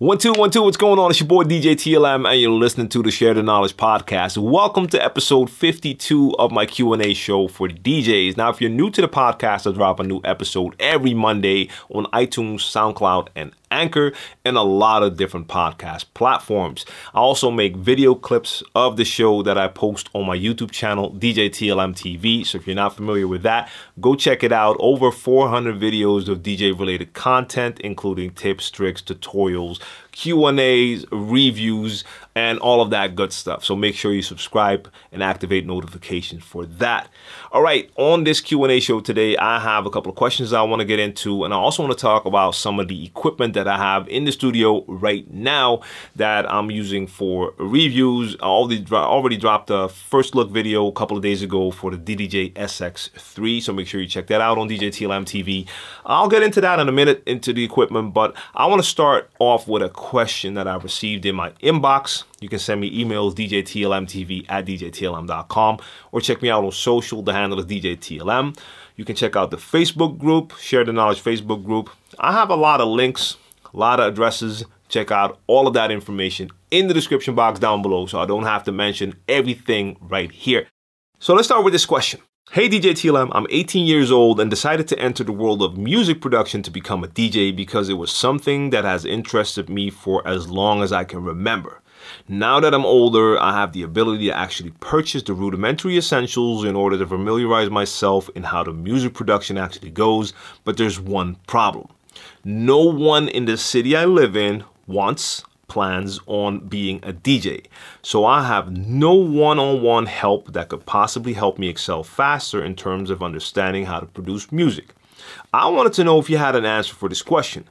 One two one two. What's going on? It's your boy DJ TLM, and you're listening to the Share the Knowledge podcast. Welcome to episode 52 of my Q and A show for DJs. Now, if you're new to the podcast, I drop a new episode every Monday on iTunes, SoundCloud, and Anchor, and a lot of different podcast platforms. I also make video clips of the show that I post on my YouTube channel, DJ TLM TV. So if you're not familiar with that, go check it out. Over 400 videos of DJ related content, including tips, tricks, tutorials, Q&As, reviews, and all of that good stuff. So make sure you subscribe and activate notifications for that. All right, on this Q&A show today, I have a couple of questions I want to get into, and I also want to talk about some of the equipment that I have in the studio right now that I'm using for reviews. I already, dropped a first look video a couple of days ago for the DDJ SX3, so make sure you check that out on DJ TLM TV. I'll get into that in a minute, into the equipment, but I want to start off with a question that I received in my inbox. You can send me emails, djtlmtv at djtlm.com, or check me out on social. The handle is djtlm. You can check out the Facebook group, Share the Knowledge Facebook group. I have a lot of links, a lot of addresses. Check out all of that information in the description box down below so I don't have to mention everything right here. So let's start with this question. Hey DJ TLM, I'm 18 years old and decided to enter the world of music production to become a DJ because it was something that has interested me for as long as I can remember. Now that I'm older, I have the ability to actually purchase the rudimentary essentials in order to familiarize myself in how the music production actually goes, but there's one problem. No one in the city I live in wants, plans on being a DJ. So I have no one-on-one help that could possibly help me excel faster in terms of understanding how to produce music. I wanted to know if you had an answer for this question.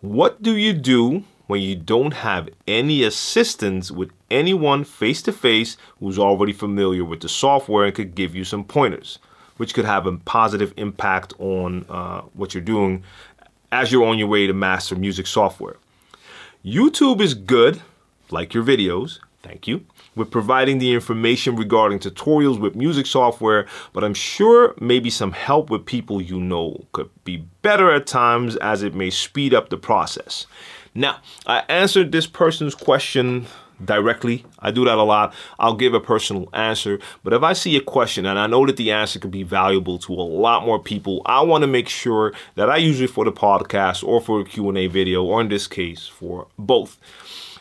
What do you do when you don't have any assistance with anyone face to face who's already familiar with the software and could give you some pointers, which could have a positive impact on uh, what you're doing as you're on your way to master music software. YouTube is good, like your videos, thank you, with providing the information regarding tutorials with music software, but I'm sure maybe some help with people you know could be better at times as it may speed up the process. Now, I answered this person's question directly. I do that a lot. I'll give a personal answer. But if I see a question and I know that the answer could be valuable to a lot more people, I want to make sure that I use it for the podcast or for a Q&A video, or in this case, for both.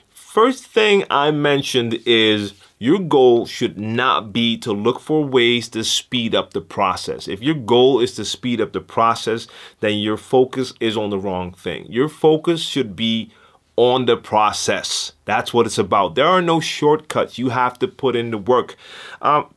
First thing I mentioned is your goal should not be to look for ways to speed up the process. If your goal is to speed up the process, then your focus is on the wrong thing. Your focus should be on the process. That's what it's about. There are no shortcuts. You have to put in the work. Um,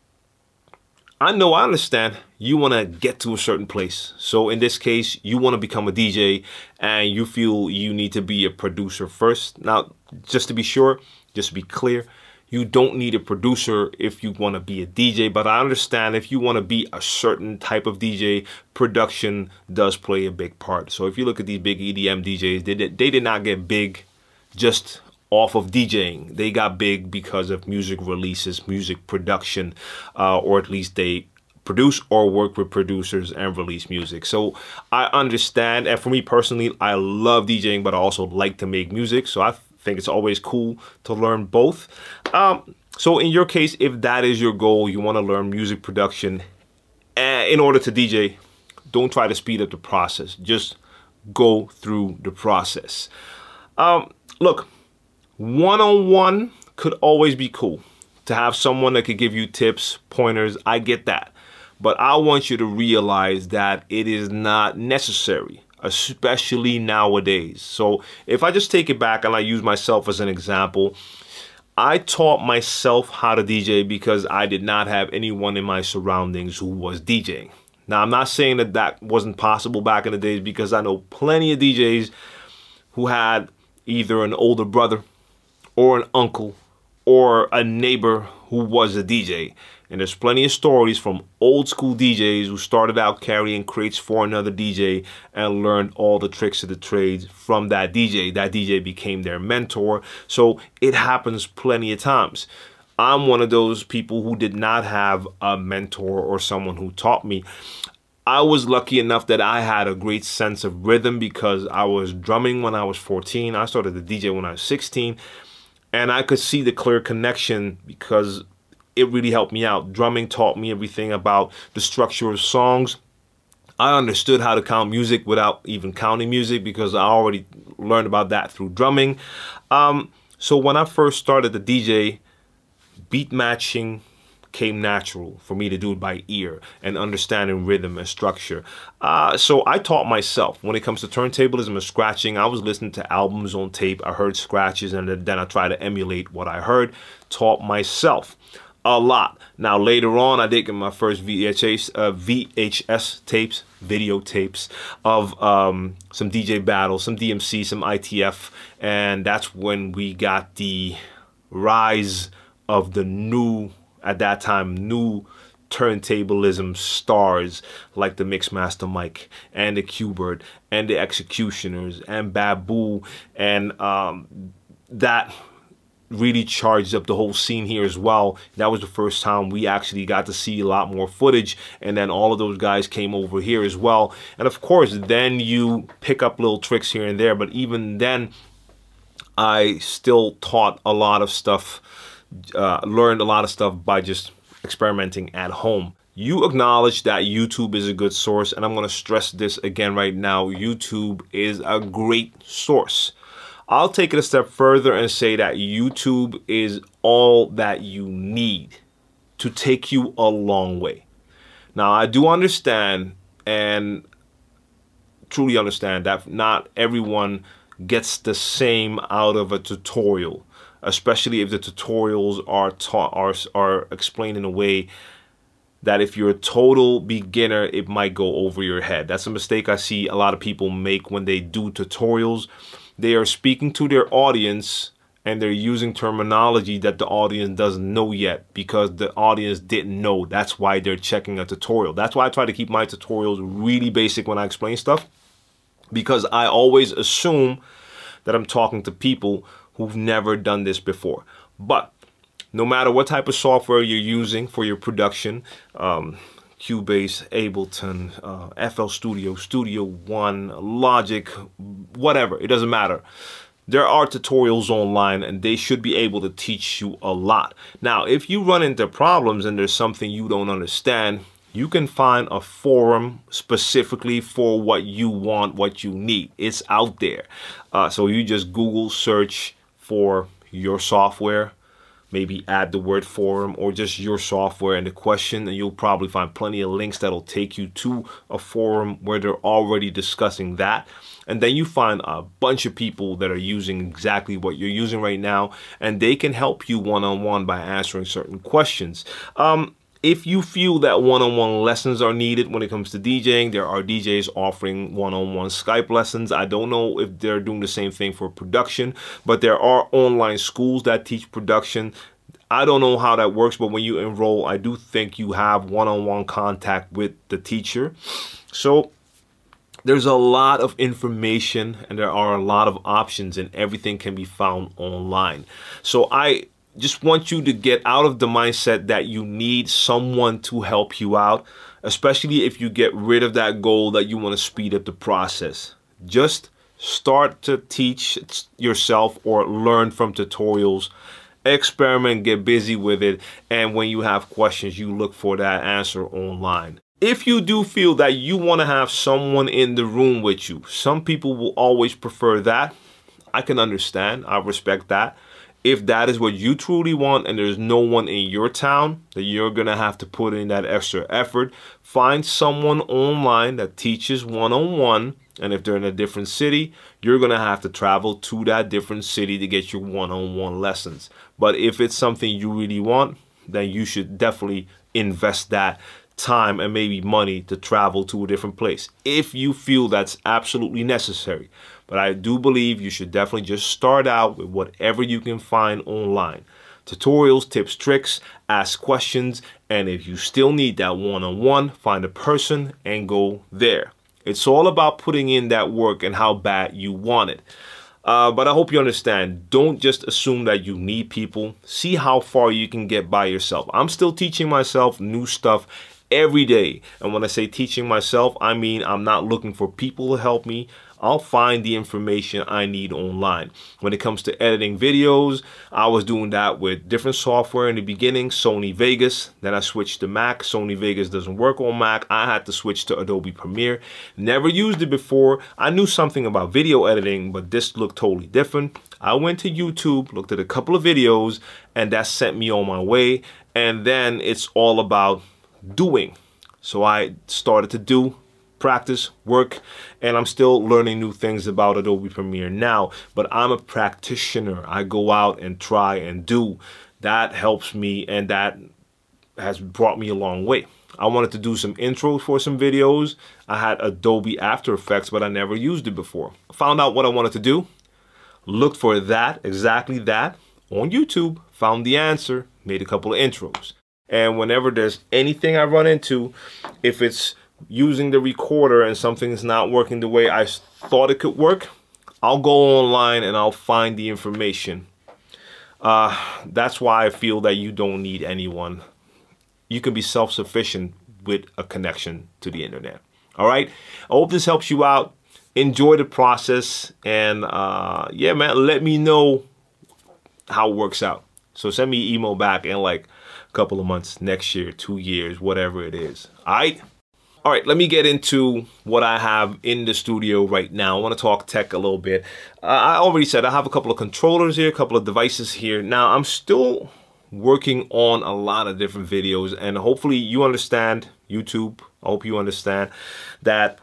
I know, I understand you want to get to a certain place. So in this case, you want to become a DJ and you feel you need to be a producer first. Now, just to be sure, just to be clear, you don't need a producer if you want to be a DJ, but I understand if you want to be a certain type of DJ, production does play a big part. So if you look at these big EDM DJs, they did, they did not get big just off of DJing. They got big because of music releases, music production, uh, or at least they produce or work with producers and release music. So I understand, and for me personally, I love DJing, but I also like to make music. So I think it's always cool to learn both. Um, so in your case, if that is your goal, you want to learn music production eh, in order to DJ, don't try to speed up the process. Just go through the process. Um, look, one on one could always be cool to have someone that could give you tips, pointers. I get that. But I want you to realize that it is not necessary, especially nowadays. So if I just take it back and I use myself as an example, I taught myself how to DJ because I did not have anyone in my surroundings who was DJing. Now, I'm not saying that that wasn't possible back in the days because I know plenty of DJs who had either an older brother or an uncle or a neighbor who was a DJ. And there's plenty of stories from old school DJs who started out carrying crates for another DJ and learned all the tricks of the trade from that DJ. That DJ became their mentor. So it happens plenty of times. I'm one of those people who did not have a mentor or someone who taught me. I was lucky enough that I had a great sense of rhythm because I was drumming when I was 14. I started the DJ when I was 16. And I could see the clear connection because it really helped me out. Drumming taught me everything about the structure of songs. I understood how to count music without even counting music because I already learned about that through drumming. Um, so when I first started the DJ, beat matching came natural for me to do it by ear and understanding rhythm and structure. Uh, so I taught myself when it comes to turntablism and scratching. I was listening to albums on tape. I heard scratches and then I tried to emulate what I heard. Taught myself a lot. Now later on, I did get my first VHS uh, VHS tapes, videotapes of um, some DJ battles, some DMC, some ITF, and that's when we got the rise of the new, at that time, new turntablism stars like the Mixmaster Mike and the Qbert and the X-Ecutioners and Babu and um, that really charged up the whole scene here as well. That was the first time we actually got to see a lot more footage and then all of those guys came over here as well. And of course, then you pick up little tricks here and there, but even then I still taught a lot of stuff, uh, learned a lot of stuff by just experimenting at home. You acknowledge that YouTube is a good source, and I'm going to stress this again right now. YouTube is a great source. I'll take it a step further and say that YouTube is all that you need to take you a long way. Now, I do understand and truly understand that not everyone gets the same out of a tutorial, especially if the tutorials are taught are, are explained in a way that if you're a total beginner, it might go over your head. That's a mistake I see a lot of people make when they do tutorials they are speaking to their audience and they're using terminology that the audience doesn't know yet because the audience didn't know. That's why they're checking a tutorial. That's why I try to keep my tutorials really basic when I explain stuff because I always assume that I'm talking to people who've never done this before. But no matter what type of software you're using for your production, um, Cubase, Ableton, uh, FL Studio, Studio One, Logic, whatever. It doesn't matter. There are tutorials online and they should be able to teach you a lot. Now, if you run into problems and there's something you don't understand, you can find a forum specifically for what you want, what you need. It's out there. Uh, so you just Google search for your software maybe add the word forum or just your software and the question and you'll probably find plenty of links that'll take you to a forum where they're already discussing that. And then you find a bunch of people that are using exactly what you're using right now and they can help you one-on-one -on -one by answering certain questions. Um, if you feel that one-on-one lessons are needed when it comes to DJing, there are DJs offering one-on-one Skype lessons. I don't know if they're doing the same thing for production, but there are online schools that teach production. I don't know how that works, but when you enroll, I do think you have one-on-one contact with the teacher. So there's a lot of information and there are a lot of options and everything can be found online. So I just want you to get out of the mindset that you need someone to help you out, especially if you get rid of that goal that you want to speed up the process. Just start to teach yourself or learn from tutorials. Experiment, get busy with it, and when you have questions, you look for that answer online. If you do feel that you want to have someone in the room with you, some people will always prefer that. I can understand, I respect that if that is what you truly want and there's no one in your town, that you're to have to put in that extra effort. Find someone online that teaches one-on-one. And if they're in a different city, you're to have to travel to that different city to get your one-on-one -on -one lessons. But if it's something you really want, then you should definitely invest that time and maybe money to travel to a different place if you feel that's absolutely necessary. But I do believe you should definitely just start out with whatever you can find online. Tutorials, tips, tricks, ask questions, and if you still need that one-on-one, -on -one, find a person and go there. It's all about putting in that work and how bad you want it. Uh, but I hope you understand. Don't just assume that you need people. See how far you can get by yourself. I'm still teaching myself new stuff every day. And when I say teaching myself, I mean I'm not looking for people to help me. I'll find the information I need online. When it comes to editing videos, I was doing that with different software in the beginning, Sony Vegas. Then I switched to Mac. Sony Vegas doesn't work on Mac. I had to switch to Adobe Premiere. Never used it before. I knew something about video editing, but this looked totally different. I went to YouTube, looked at a couple of videos, and that sent me on my way. And then it's all about doing. So I started to do practice, work, and I'm still learning new things about Adobe Premiere now, but I'm a practitioner. I go out and try and do. That helps me and that has brought me a long way. I wanted to do some intros for some videos. I had Adobe After Effects, but I never used it before. Found out what I wanted to do, looked for that, exactly that, on YouTube, found the answer, made a couple of intros. And whenever there's anything I run into, if it's using the recorder and something's not working the way I thought it could work, I'll go online and I'll find the information. Uh, that's why I feel that you don't need anyone. You can be self-sufficient with a connection to the internet. All right. I hope this helps you out. Enjoy the process. And uh, yeah, man, let me know how it works out. So send me email back in like a couple of months, next year, two years, whatever it is. All right. All right, let me get into what I have in the studio right now. I want to talk tech a little bit. Uh, I already said I have a couple of controllers here, a couple of devices here. Now, I'm still working on a lot of different videos and hopefully you understand, YouTube, I hope you understand that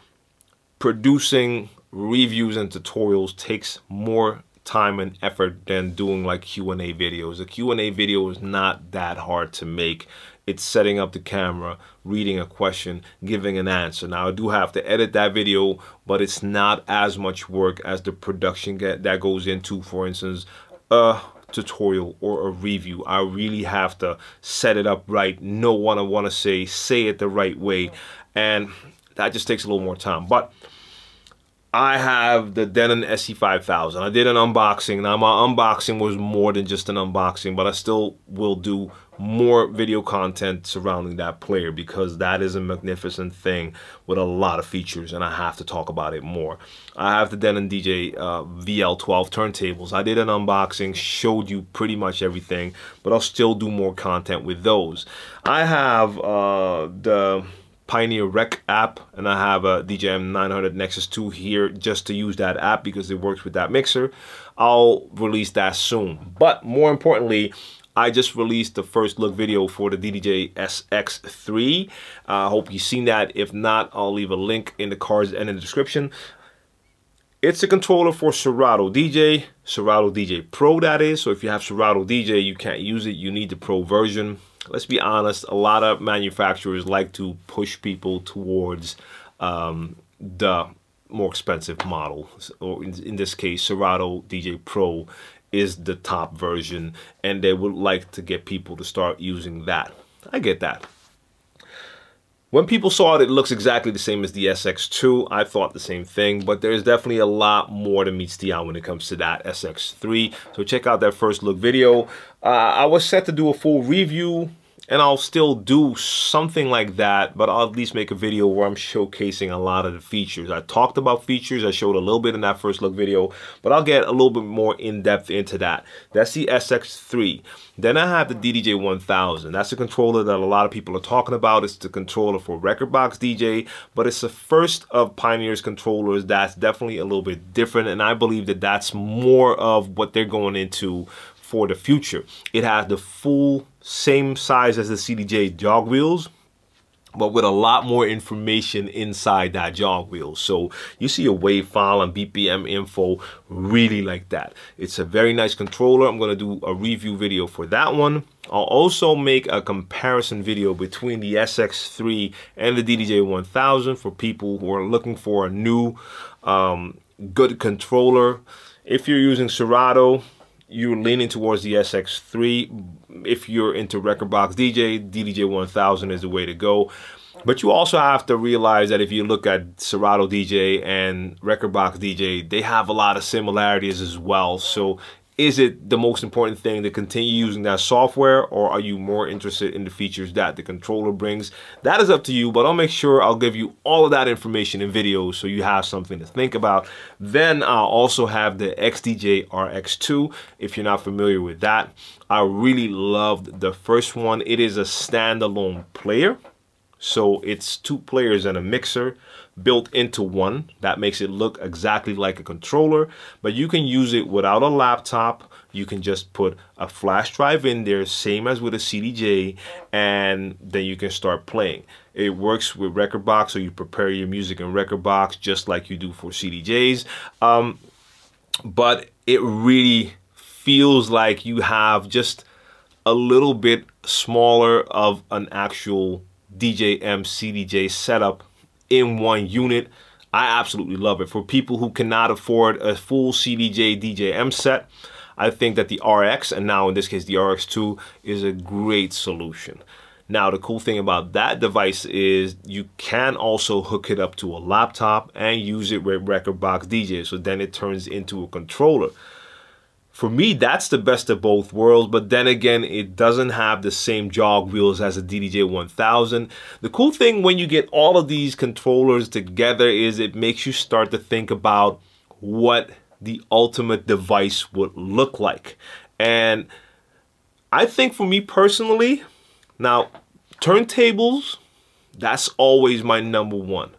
producing reviews and tutorials takes more time and effort than doing like Q&A videos. A Q&A video is not that hard to make it's setting up the camera, reading a question, giving an answer. Now I do have to edit that video, but it's not as much work as the production get, that goes into, for instance, a tutorial or a review. I really have to set it up right, know what I want to say, say it the right way, and that just takes a little more time. But I have the Denon SC5000. I did an unboxing. Now my unboxing was more than just an unboxing, but I still will do more video content surrounding that player because that is a magnificent thing with a lot of features and I have to talk about it more. I have the Denon DJ uh, VL12 turntables. I did an unboxing, showed you pretty much everything, but I'll still do more content with those. I have uh, the Pioneer Rec app and I have a DJM 900 Nexus 2 here just to use that app because it works with that mixer. I'll release that soon. But more importantly, I just released the first look video for the DDJ SX3. I uh, hope you've seen that. If not, I'll leave a link in the cards and in the description. It's a controller for Serato DJ, Serato DJ Pro that is. So if you have Serato DJ, you can't use it. You need the Pro version let's be honest, a lot of manufacturers like to push people towards um, the more expensive model. Or in, in this case, Serato DJ Pro is the top version, and they would like to get people to start using that. I get that. When people saw it, it looks exactly the same as the SX2. I thought the same thing, but there's definitely a lot more to meets the eye when it comes to that SX3. So check out that first look video. Uh, I was set to do a full review and I'll still do something like that, but I'll at least make a video where I'm showcasing a lot of the features. I talked about features, I showed a little bit in that first look video, but I'll get a little bit more in-depth into that. That's the SX3. Then I have the DDJ 1000. That's a controller that a lot of people are talking about. It's the controller for Rekordbox DJ, but it's the first of Pioneer's controllers that's definitely a little bit different, and I believe that that's more of what they're going into for the future. It has the full same size as the CDJ jog wheels, but with a lot more information inside that jog wheel. So you see a wave file and BPM info really like that. It's a very nice controller. I'm to do a review video for that one. I'll also make a comparison video between the SX3 and the DDJ 1000 for people who are looking for a new um, good controller. If you're using Serato, you're leaning towards the SX3. If you're into Rekordbox DJ, DDJ 1000 is the way to go. But you also have to realize that if you look at Serato DJ and Rekordbox DJ, they have a lot of similarities as well. So is it the most important thing to continue using that software or are you more interested in the features that the controller brings? That is up to you, but I'll make sure I'll give you all of that information in videos so you have something to think about. Then I'll also have the XDJ RX2 if you're not familiar with that. I really loved the first one. It is a standalone player. So it's two players and a mixer built into one. That makes it look exactly like a controller, but you can use it without a laptop. You can just put a flash drive in there, same as with a CDJ, and then you can start playing. It works with Rekordbox, so you prepare your music in Rekordbox just like you do for CDJs. Um, but it really feels like you have just a little bit smaller of an actual DJM CDJ setup in one unit. I absolutely love it. For people who cannot afford a full CDJ DJM set, I think that the RX, and now in this case the RX2, is a great solution. Now the cool thing about that device is you can also hook it up to a laptop and use it with Rekordbox DJ. So then it turns into a controller for me, that's the best of both worlds, but then again, it doesn't have the same jog wheels as a DDJ 1000. The cool thing when you get all of these controllers together is it makes you start to think about what the ultimate device would look like. And I think for me personally, now turntables, that's always my number one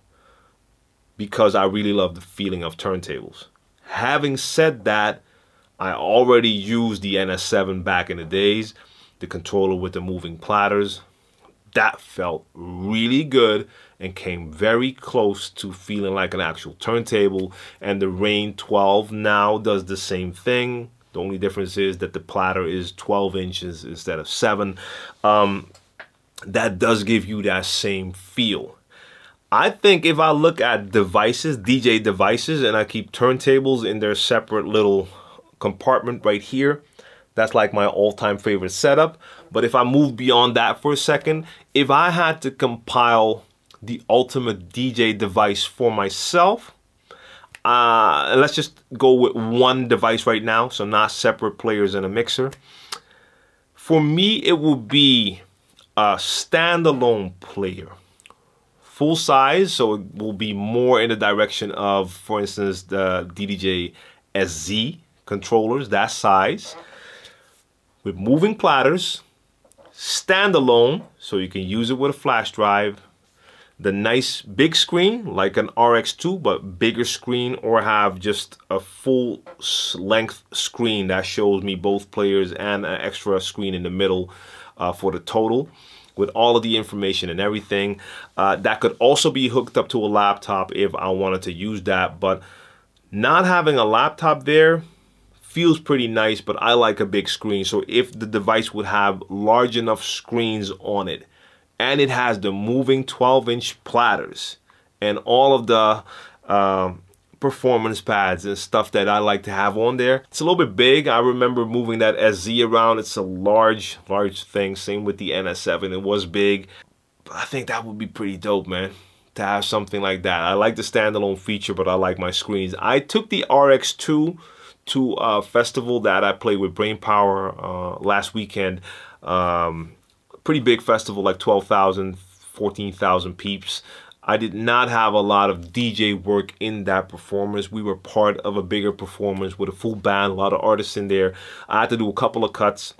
because I really love the feeling of turntables. Having said that, I already used the NS7 back in the days, the controller with the moving platters. That felt really good and came very close to feeling like an actual turntable. And the Rane 12 now does the same thing. The only difference is that the platter is 12 inches instead of 7. Um, that does give you that same feel. I think if I look at devices, DJ devices, and I keep turntables in their separate little compartment right here. That's like my all-time favorite setup. But if I move beyond that for a second, if I had to compile the ultimate DJ device for myself, uh, let's just go with one device right now, so not separate players and a mixer. For me, it will be a standalone player. Full size, so it will be more in the direction of, for instance, the DDJ SZ controllers that size with moving platters, standalone, so you can use it with a flash drive, the nice big screen like an RX2 but bigger screen or have just a full length screen that shows me both players and an extra screen in the middle uh, for the total with all of the information and everything. Uh, that could also be hooked up to a laptop if I wanted to use that but not having a laptop there feels pretty nice, but I like a big screen. So if the device would have large enough screens on it, and it has the moving 12 inch platters and all of the uh, performance pads and stuff that I like to have on there. It's a little bit big. I remember moving that SZ around. It's a large, large thing. Same with the NS7. It was big. But I think that would be pretty dope, man to have something like that. I like the standalone feature, but I like my screens. I took the RX2 to a festival that I played with Brainpower uh, last weekend. Um, pretty big festival, like 12,000, 14,000 peeps. I did not have a lot of DJ work in that performance. We were part of a bigger performance with a full band, a lot of artists in there. I had to do a couple of cuts.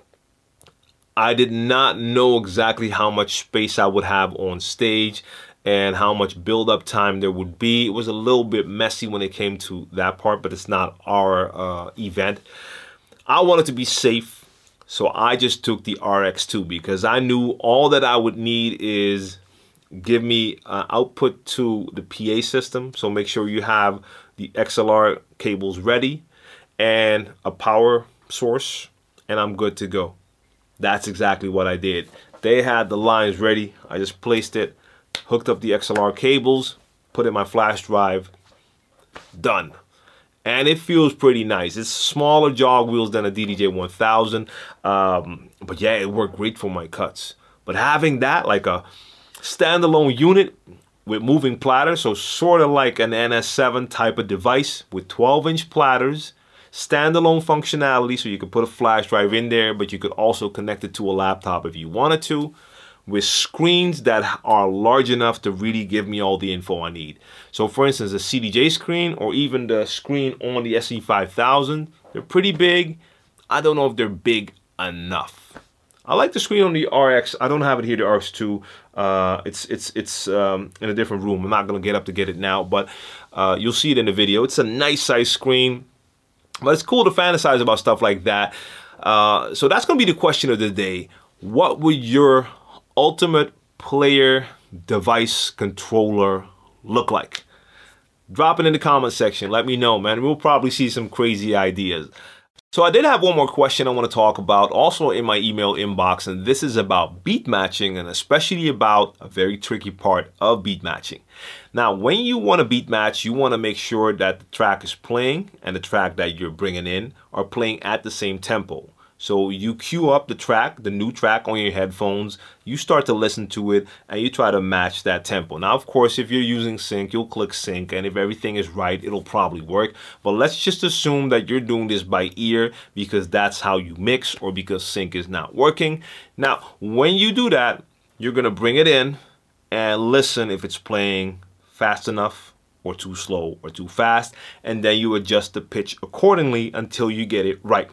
I did not know exactly how much space I would have on stage and how much build-up time there would be. It was a little bit messy when it came to that part, but it's not our uh, event. I wanted to be safe, so I just took the RX2 because I knew all that I would need is give me uh, output to the PA system. So make sure you have the XLR cables ready and a power source and I'm good to go. That's exactly what I did. They had the lines ready. I just placed it hooked up the XLR cables, put in my flash drive, done. And it feels pretty nice. It's smaller jog wheels than a DDJ 1000. Um, but yeah, it worked great for my cuts. But having that, like a standalone unit with moving platters, so sort of like an NS7 type of device with 12 inch platters, standalone functionality, so you could put a flash drive in there, but you could also connect it to a laptop if you wanted to with screens that are large enough to really give me all the info I need. So for instance, the CDJ screen or even the screen on the SC5000, they're pretty big. I don't know if they're big enough. I like the screen on the RX. I don't have it here, the RX2. Uh, it's it's it's um, in a different room. I'm not gonna get up to get it now, but uh, you'll see it in the video. It's a nice size screen, but it's cool to fantasize about stuff like that. Uh, so that's gonna be the question of the day. What would your ultimate player device controller look like? Drop it in the comment section. Let me know, man. We'll probably see some crazy ideas. So I did have one more question I want to talk about also in my email inbox and this is about beat matching and especially about a very tricky part of beat matching. Now when you want to beat match you want to make sure that the track is playing and the track that you're bringing in are playing at the same tempo. So you cue up the track, the new track on your headphones, you start to listen to it and you try to match that tempo. Now, of course, if you're using sync, you'll click sync and if everything is right, it'll probably work. But let's just assume that you're doing this by ear because that's how you mix or because sync is not working. Now, when you do that, you're gonna bring it in and listen if it's playing fast enough or too slow or too fast and then you adjust the pitch accordingly until you get it right.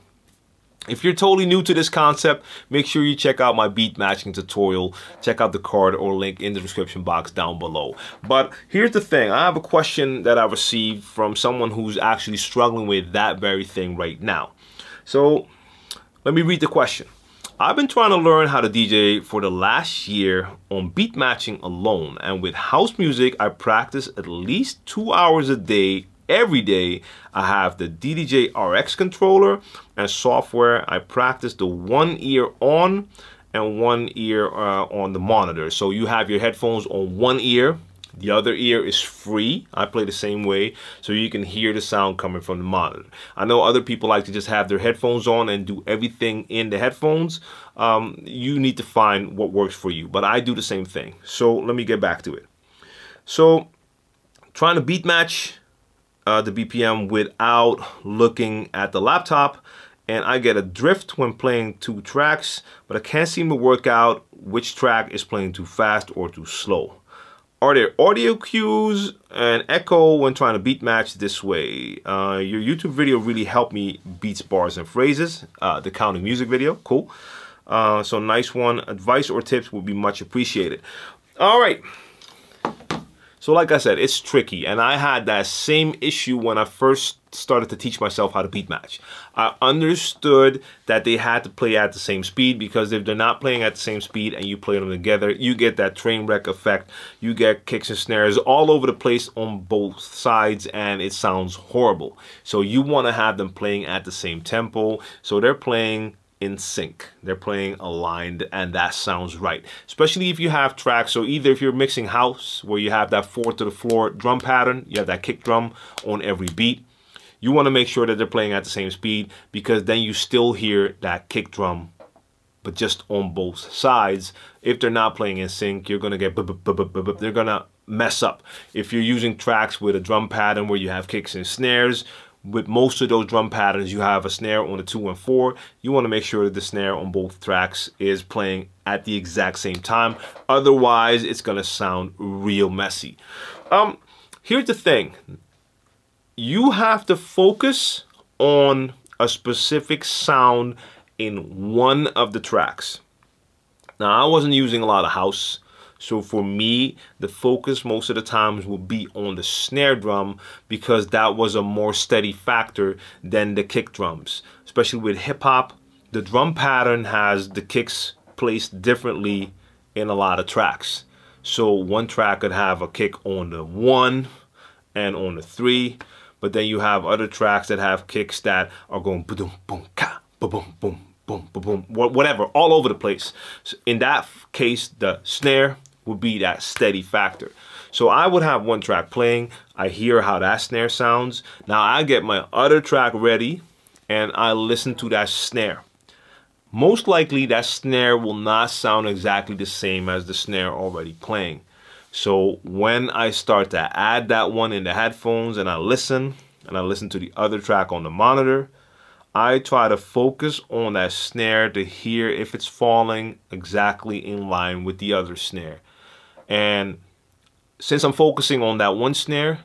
If you're totally new to this concept, make sure you check out my beat matching tutorial. Check out the card or link in the description box down below. But here's the thing. I have a question that I received from someone who's actually struggling with that very thing right now. So let me read the question. I've been trying to learn how to DJ for the last year on beat matching alone. And with house music, I practice at least two hours a day every day I have the DDJ RX controller and software. I practice the one ear on and one ear uh, on the monitor. So you have your headphones on one ear. The other ear is free. I play the same way so you can hear the sound coming from the monitor. I know other people like to just have their headphones on and do everything in the headphones. Um, you need to find what works for you, but I do the same thing. So let me get back to it. So trying to beat match uh, the BPM without looking at the laptop and I get a drift when playing two tracks, but I can't seem to work out which track is playing too fast or too slow. Are there audio cues and echo when trying to beat match this way? Uh, your YouTube video really helped me beats bars and phrases. Uh, the counting music video, cool. Uh, so nice one. Advice or tips would be much appreciated. All right. So like I said, it's tricky. And I had that same issue when I first started to teach myself how to beat match. I understood that they had to play at the same speed because if they're not playing at the same speed and you play them together, you get that train wreck effect. You get kicks and snares all over the place on both sides and it sounds horrible. So you want to have them playing at the same tempo. So they're playing in sync. They're playing aligned and that sounds right. Especially if you have tracks. So either if you're mixing house where you have that four to the floor drum pattern, you have that kick drum on every beat. You want to make sure that they're playing at the same speed because then you still hear that kick drum but just on both sides. If they're not playing in sync, you're gonna get they're gonna mess up. If you're using tracks with a drum pattern where you have kicks and snares, with most of those drum patterns, you have a snare on the two and four. You want to make sure that the snare on both tracks is playing at the exact same time. Otherwise, it's to sound real messy. Um, here's the thing. You have to focus on a specific sound in one of the tracks. Now, I wasn't using a lot of house. So for me, the focus most of the times will be on the snare drum because that was a more steady factor than the kick drums. Especially with hip hop, the drum pattern has the kicks placed differently in a lot of tracks. So one track could have a kick on the one and on the three, but then you have other tracks that have kicks that are going boom, boom, ka, boom, boom, boom, boom, boom, whatever, all over the place. So in that case, the snare would be that steady factor. So I would have one track playing, I hear how that snare sounds. Now I get my other track ready and I listen to that snare. Most likely that snare will not sound exactly the same as the snare already playing. So when I start to add that one in the headphones and I listen, and I listen to the other track on the monitor, I try to focus on that snare to hear if it's falling exactly in line with the other snare. And since I'm focusing on that one snare,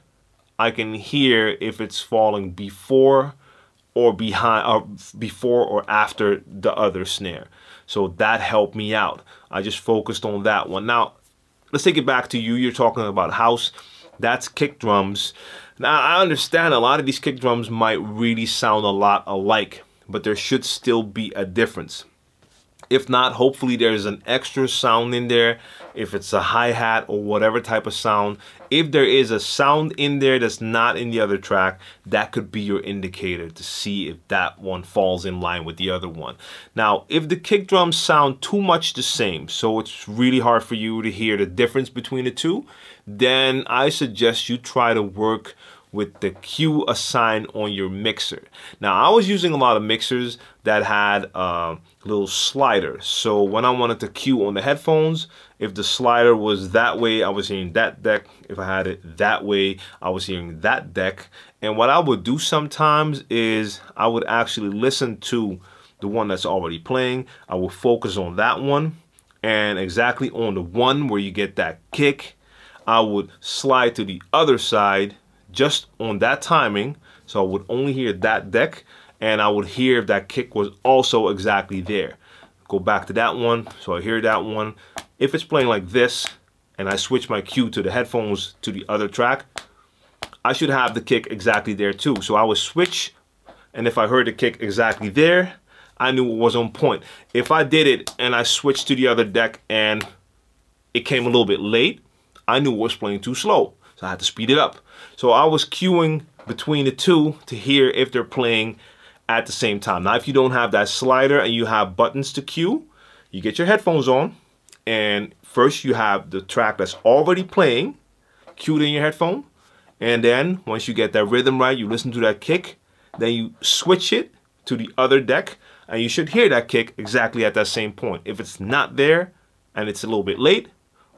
I can hear if it's falling before or behind or before or after the other snare. So that helped me out. I just focused on that one. Now, let's take it back to you. You're talking about house. That's kick drums. Now, I understand a lot of these kick drums might really sound a lot alike, but there should still be a difference. If not, hopefully there's an extra sound in there. If it's a hi-hat or whatever type of sound. If there is a sound in there that's not in the other track, that could be your indicator to see if that one falls in line with the other one. Now, if the kick drums sound too much the same, so it's really hard for you to hear the difference between the two, then I suggest you try to work with the cue assigned on your mixer. Now I was using a lot of mixers that had a little slider. So when I wanted to cue on the headphones, if the slider was that way, I was hearing that deck. If I had it that way, I was hearing that deck. And what I would do sometimes is I would actually listen to the one that's already playing. I will focus on that one and exactly on the one where you get that kick, I would slide to the other side just on that timing. So I would only hear that deck and I would hear if that kick was also exactly there. Go back to that one. So I hear that one. If it's playing like this and I switch my cue to the headphones to the other track, I should have the kick exactly there too. So I would switch and if I heard the kick exactly there, I knew it was on point. If I did it and I switched to the other deck and it came a little bit late, I knew it was playing too slow. So I had to speed it up. So I was cueing between the two to hear if they're playing at the same time. Now, if you don't have that slider and you have buttons to cue, you get your headphones on and first you have the track that's already playing cued in your headphone. And then once you get that rhythm right, you listen to that kick, then you switch it to the other deck and you should hear that kick exactly at that same point. If it's not there and it's a little bit late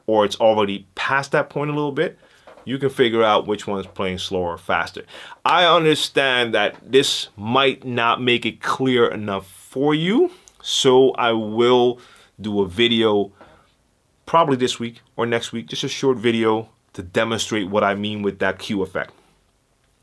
or it's already past that point a little bit, you can figure out which one's playing slower or faster. I understand that this might not make it clear enough for you, so I will do a video probably this week or next week, just a short video to demonstrate what I mean with that cue effect.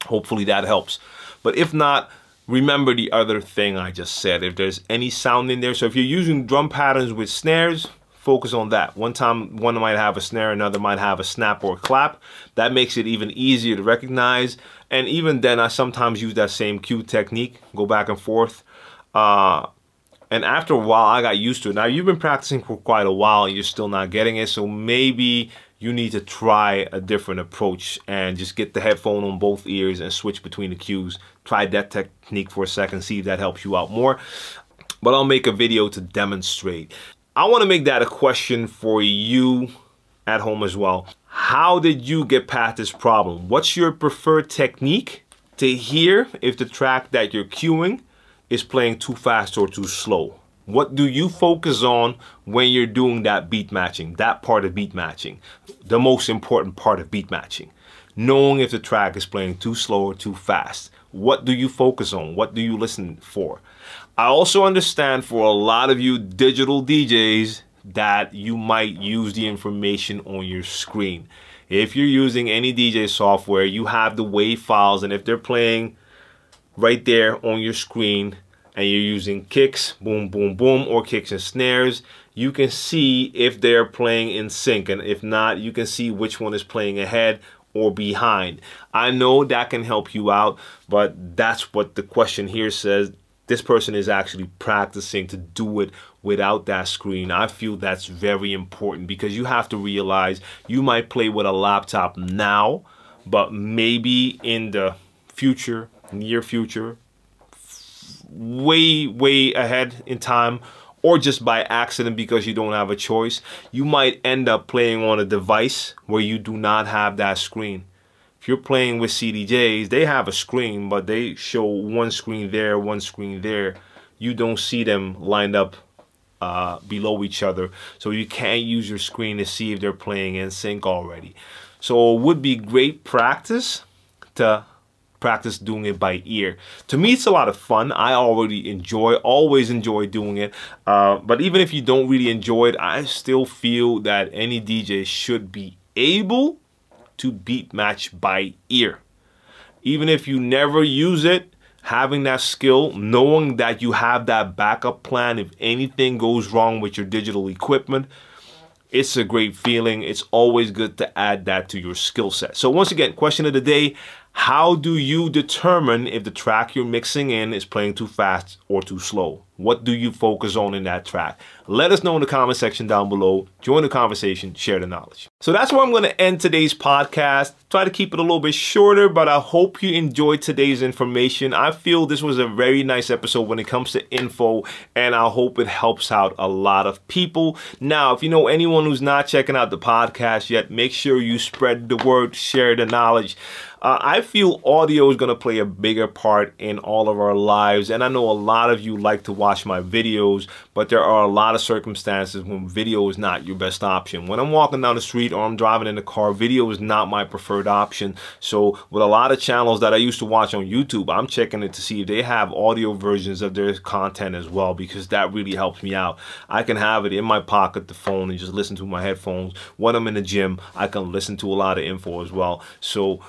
Hopefully that helps. But if not, remember the other thing I just said. If there's any sound in there, so if you're using drum patterns with snares, focus on that. One time, one might have a snare, another might have a snap or a clap. That makes it even easier to recognize. And even then, I sometimes use that same cue technique, go back and forth. Uh, and after a while, I got used to it. Now, you've been practicing for quite a while and you're still not getting it. So maybe you need to try a different approach and just get the headphone on both ears and switch between the cues. Try that technique for a second, see if that helps you out more. But I'll make a video to demonstrate. I want to make that a question for you at home as well. How did you get past this problem? What's your preferred technique to hear if the track that you're cueing is playing too fast or too slow? What do you focus on when you're doing that beat matching, that part of beat matching, the most important part of beat matching? Knowing if the track is playing too slow or too fast. What do you focus on? What do you listen for? I also understand for a lot of you digital DJs that you might use the information on your screen. If you're using any DJ software, you have the WAV files and if they're playing right there on your screen and you're using kicks, boom, boom, boom, or kicks and snares, you can see if they're playing in sync. And if not, you can see which one is playing ahead or behind. I know that can help you out, but that's what the question here says this person is actually practicing to do it without that screen. I feel that's very important because you have to realize you might play with a laptop now, but maybe in the future, near future, way, way ahead in time, or just by accident because you don't have a choice, you might end up playing on a device where you do not have that screen. If you're playing with CDJs, they have a screen, but they show one screen there, one screen there. You don't see them lined up uh, below each other. So you can't use your screen to see if they're playing in sync already. So it would be great practice to practice doing it by ear. To me, it's a lot of fun. I already enjoy, always enjoy doing it. Uh, but even if you don't really enjoy it, I still feel that any DJ should be able to beat match by ear. Even if you never use it, having that skill, knowing that you have that backup plan if anything goes wrong with your digital equipment, it's a great feeling. It's always good to add that to your skill set. So once again, question of the day, how do you determine if the track you're mixing in is playing too fast or too slow? What do you focus on in that track? Let us know in the comment section down below. Join the conversation, share the knowledge. So that's where I'm going to end today's podcast. Try to keep it a little bit shorter, but I hope you enjoyed today's information. I feel this was a very nice episode when it comes to info, and I hope it helps out a lot of people. Now, if you know anyone who's not checking out the podcast yet, make sure you spread the word, share the knowledge. Uh, I feel audio is going to play a bigger part in all of our lives, and I know a lot of you like to watch my videos, but there are a lot of circumstances when video is not your best option. When I'm walking down the street or I'm driving in the car, video is not my preferred option. So with a lot of channels that I used to watch on YouTube, I'm checking it to see if they have audio versions of their content as well, because that really helps me out. I can have it in my pocket, the phone, and just listen to my headphones. When I'm in the gym, I can listen to a lot of info as well. So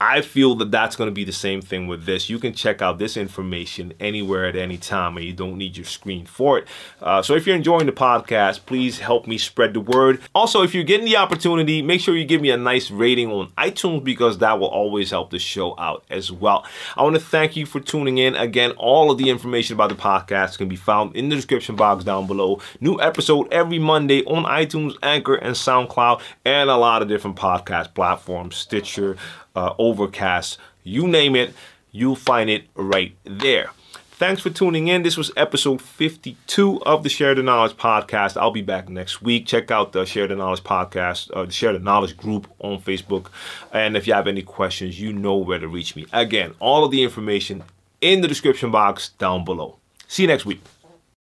I feel that that's going to be the same thing with this. You can check out this information anywhere at any time and you don't need your screen for it. Uh, so if you're enjoying the podcast, please help me spread the word. Also, if you're getting the opportunity, make sure you give me a nice rating on iTunes because that will always help the show out as well. I want to thank you for tuning in. Again, all of the information about the podcast can be found in the description box down below. New episode every Monday on iTunes, Anchor, and SoundCloud, and a lot of different podcast platforms, Stitcher, uh, Overcast, you name it, you'll find it right there. Thanks for tuning in. This was episode 52 of the Share the Knowledge podcast. I'll be back next week. Check out the Share the Knowledge podcast, uh, the Share the Knowledge group on Facebook. And if you have any questions, you know where to reach me. Again, all of the information in the description box down below. See you next week.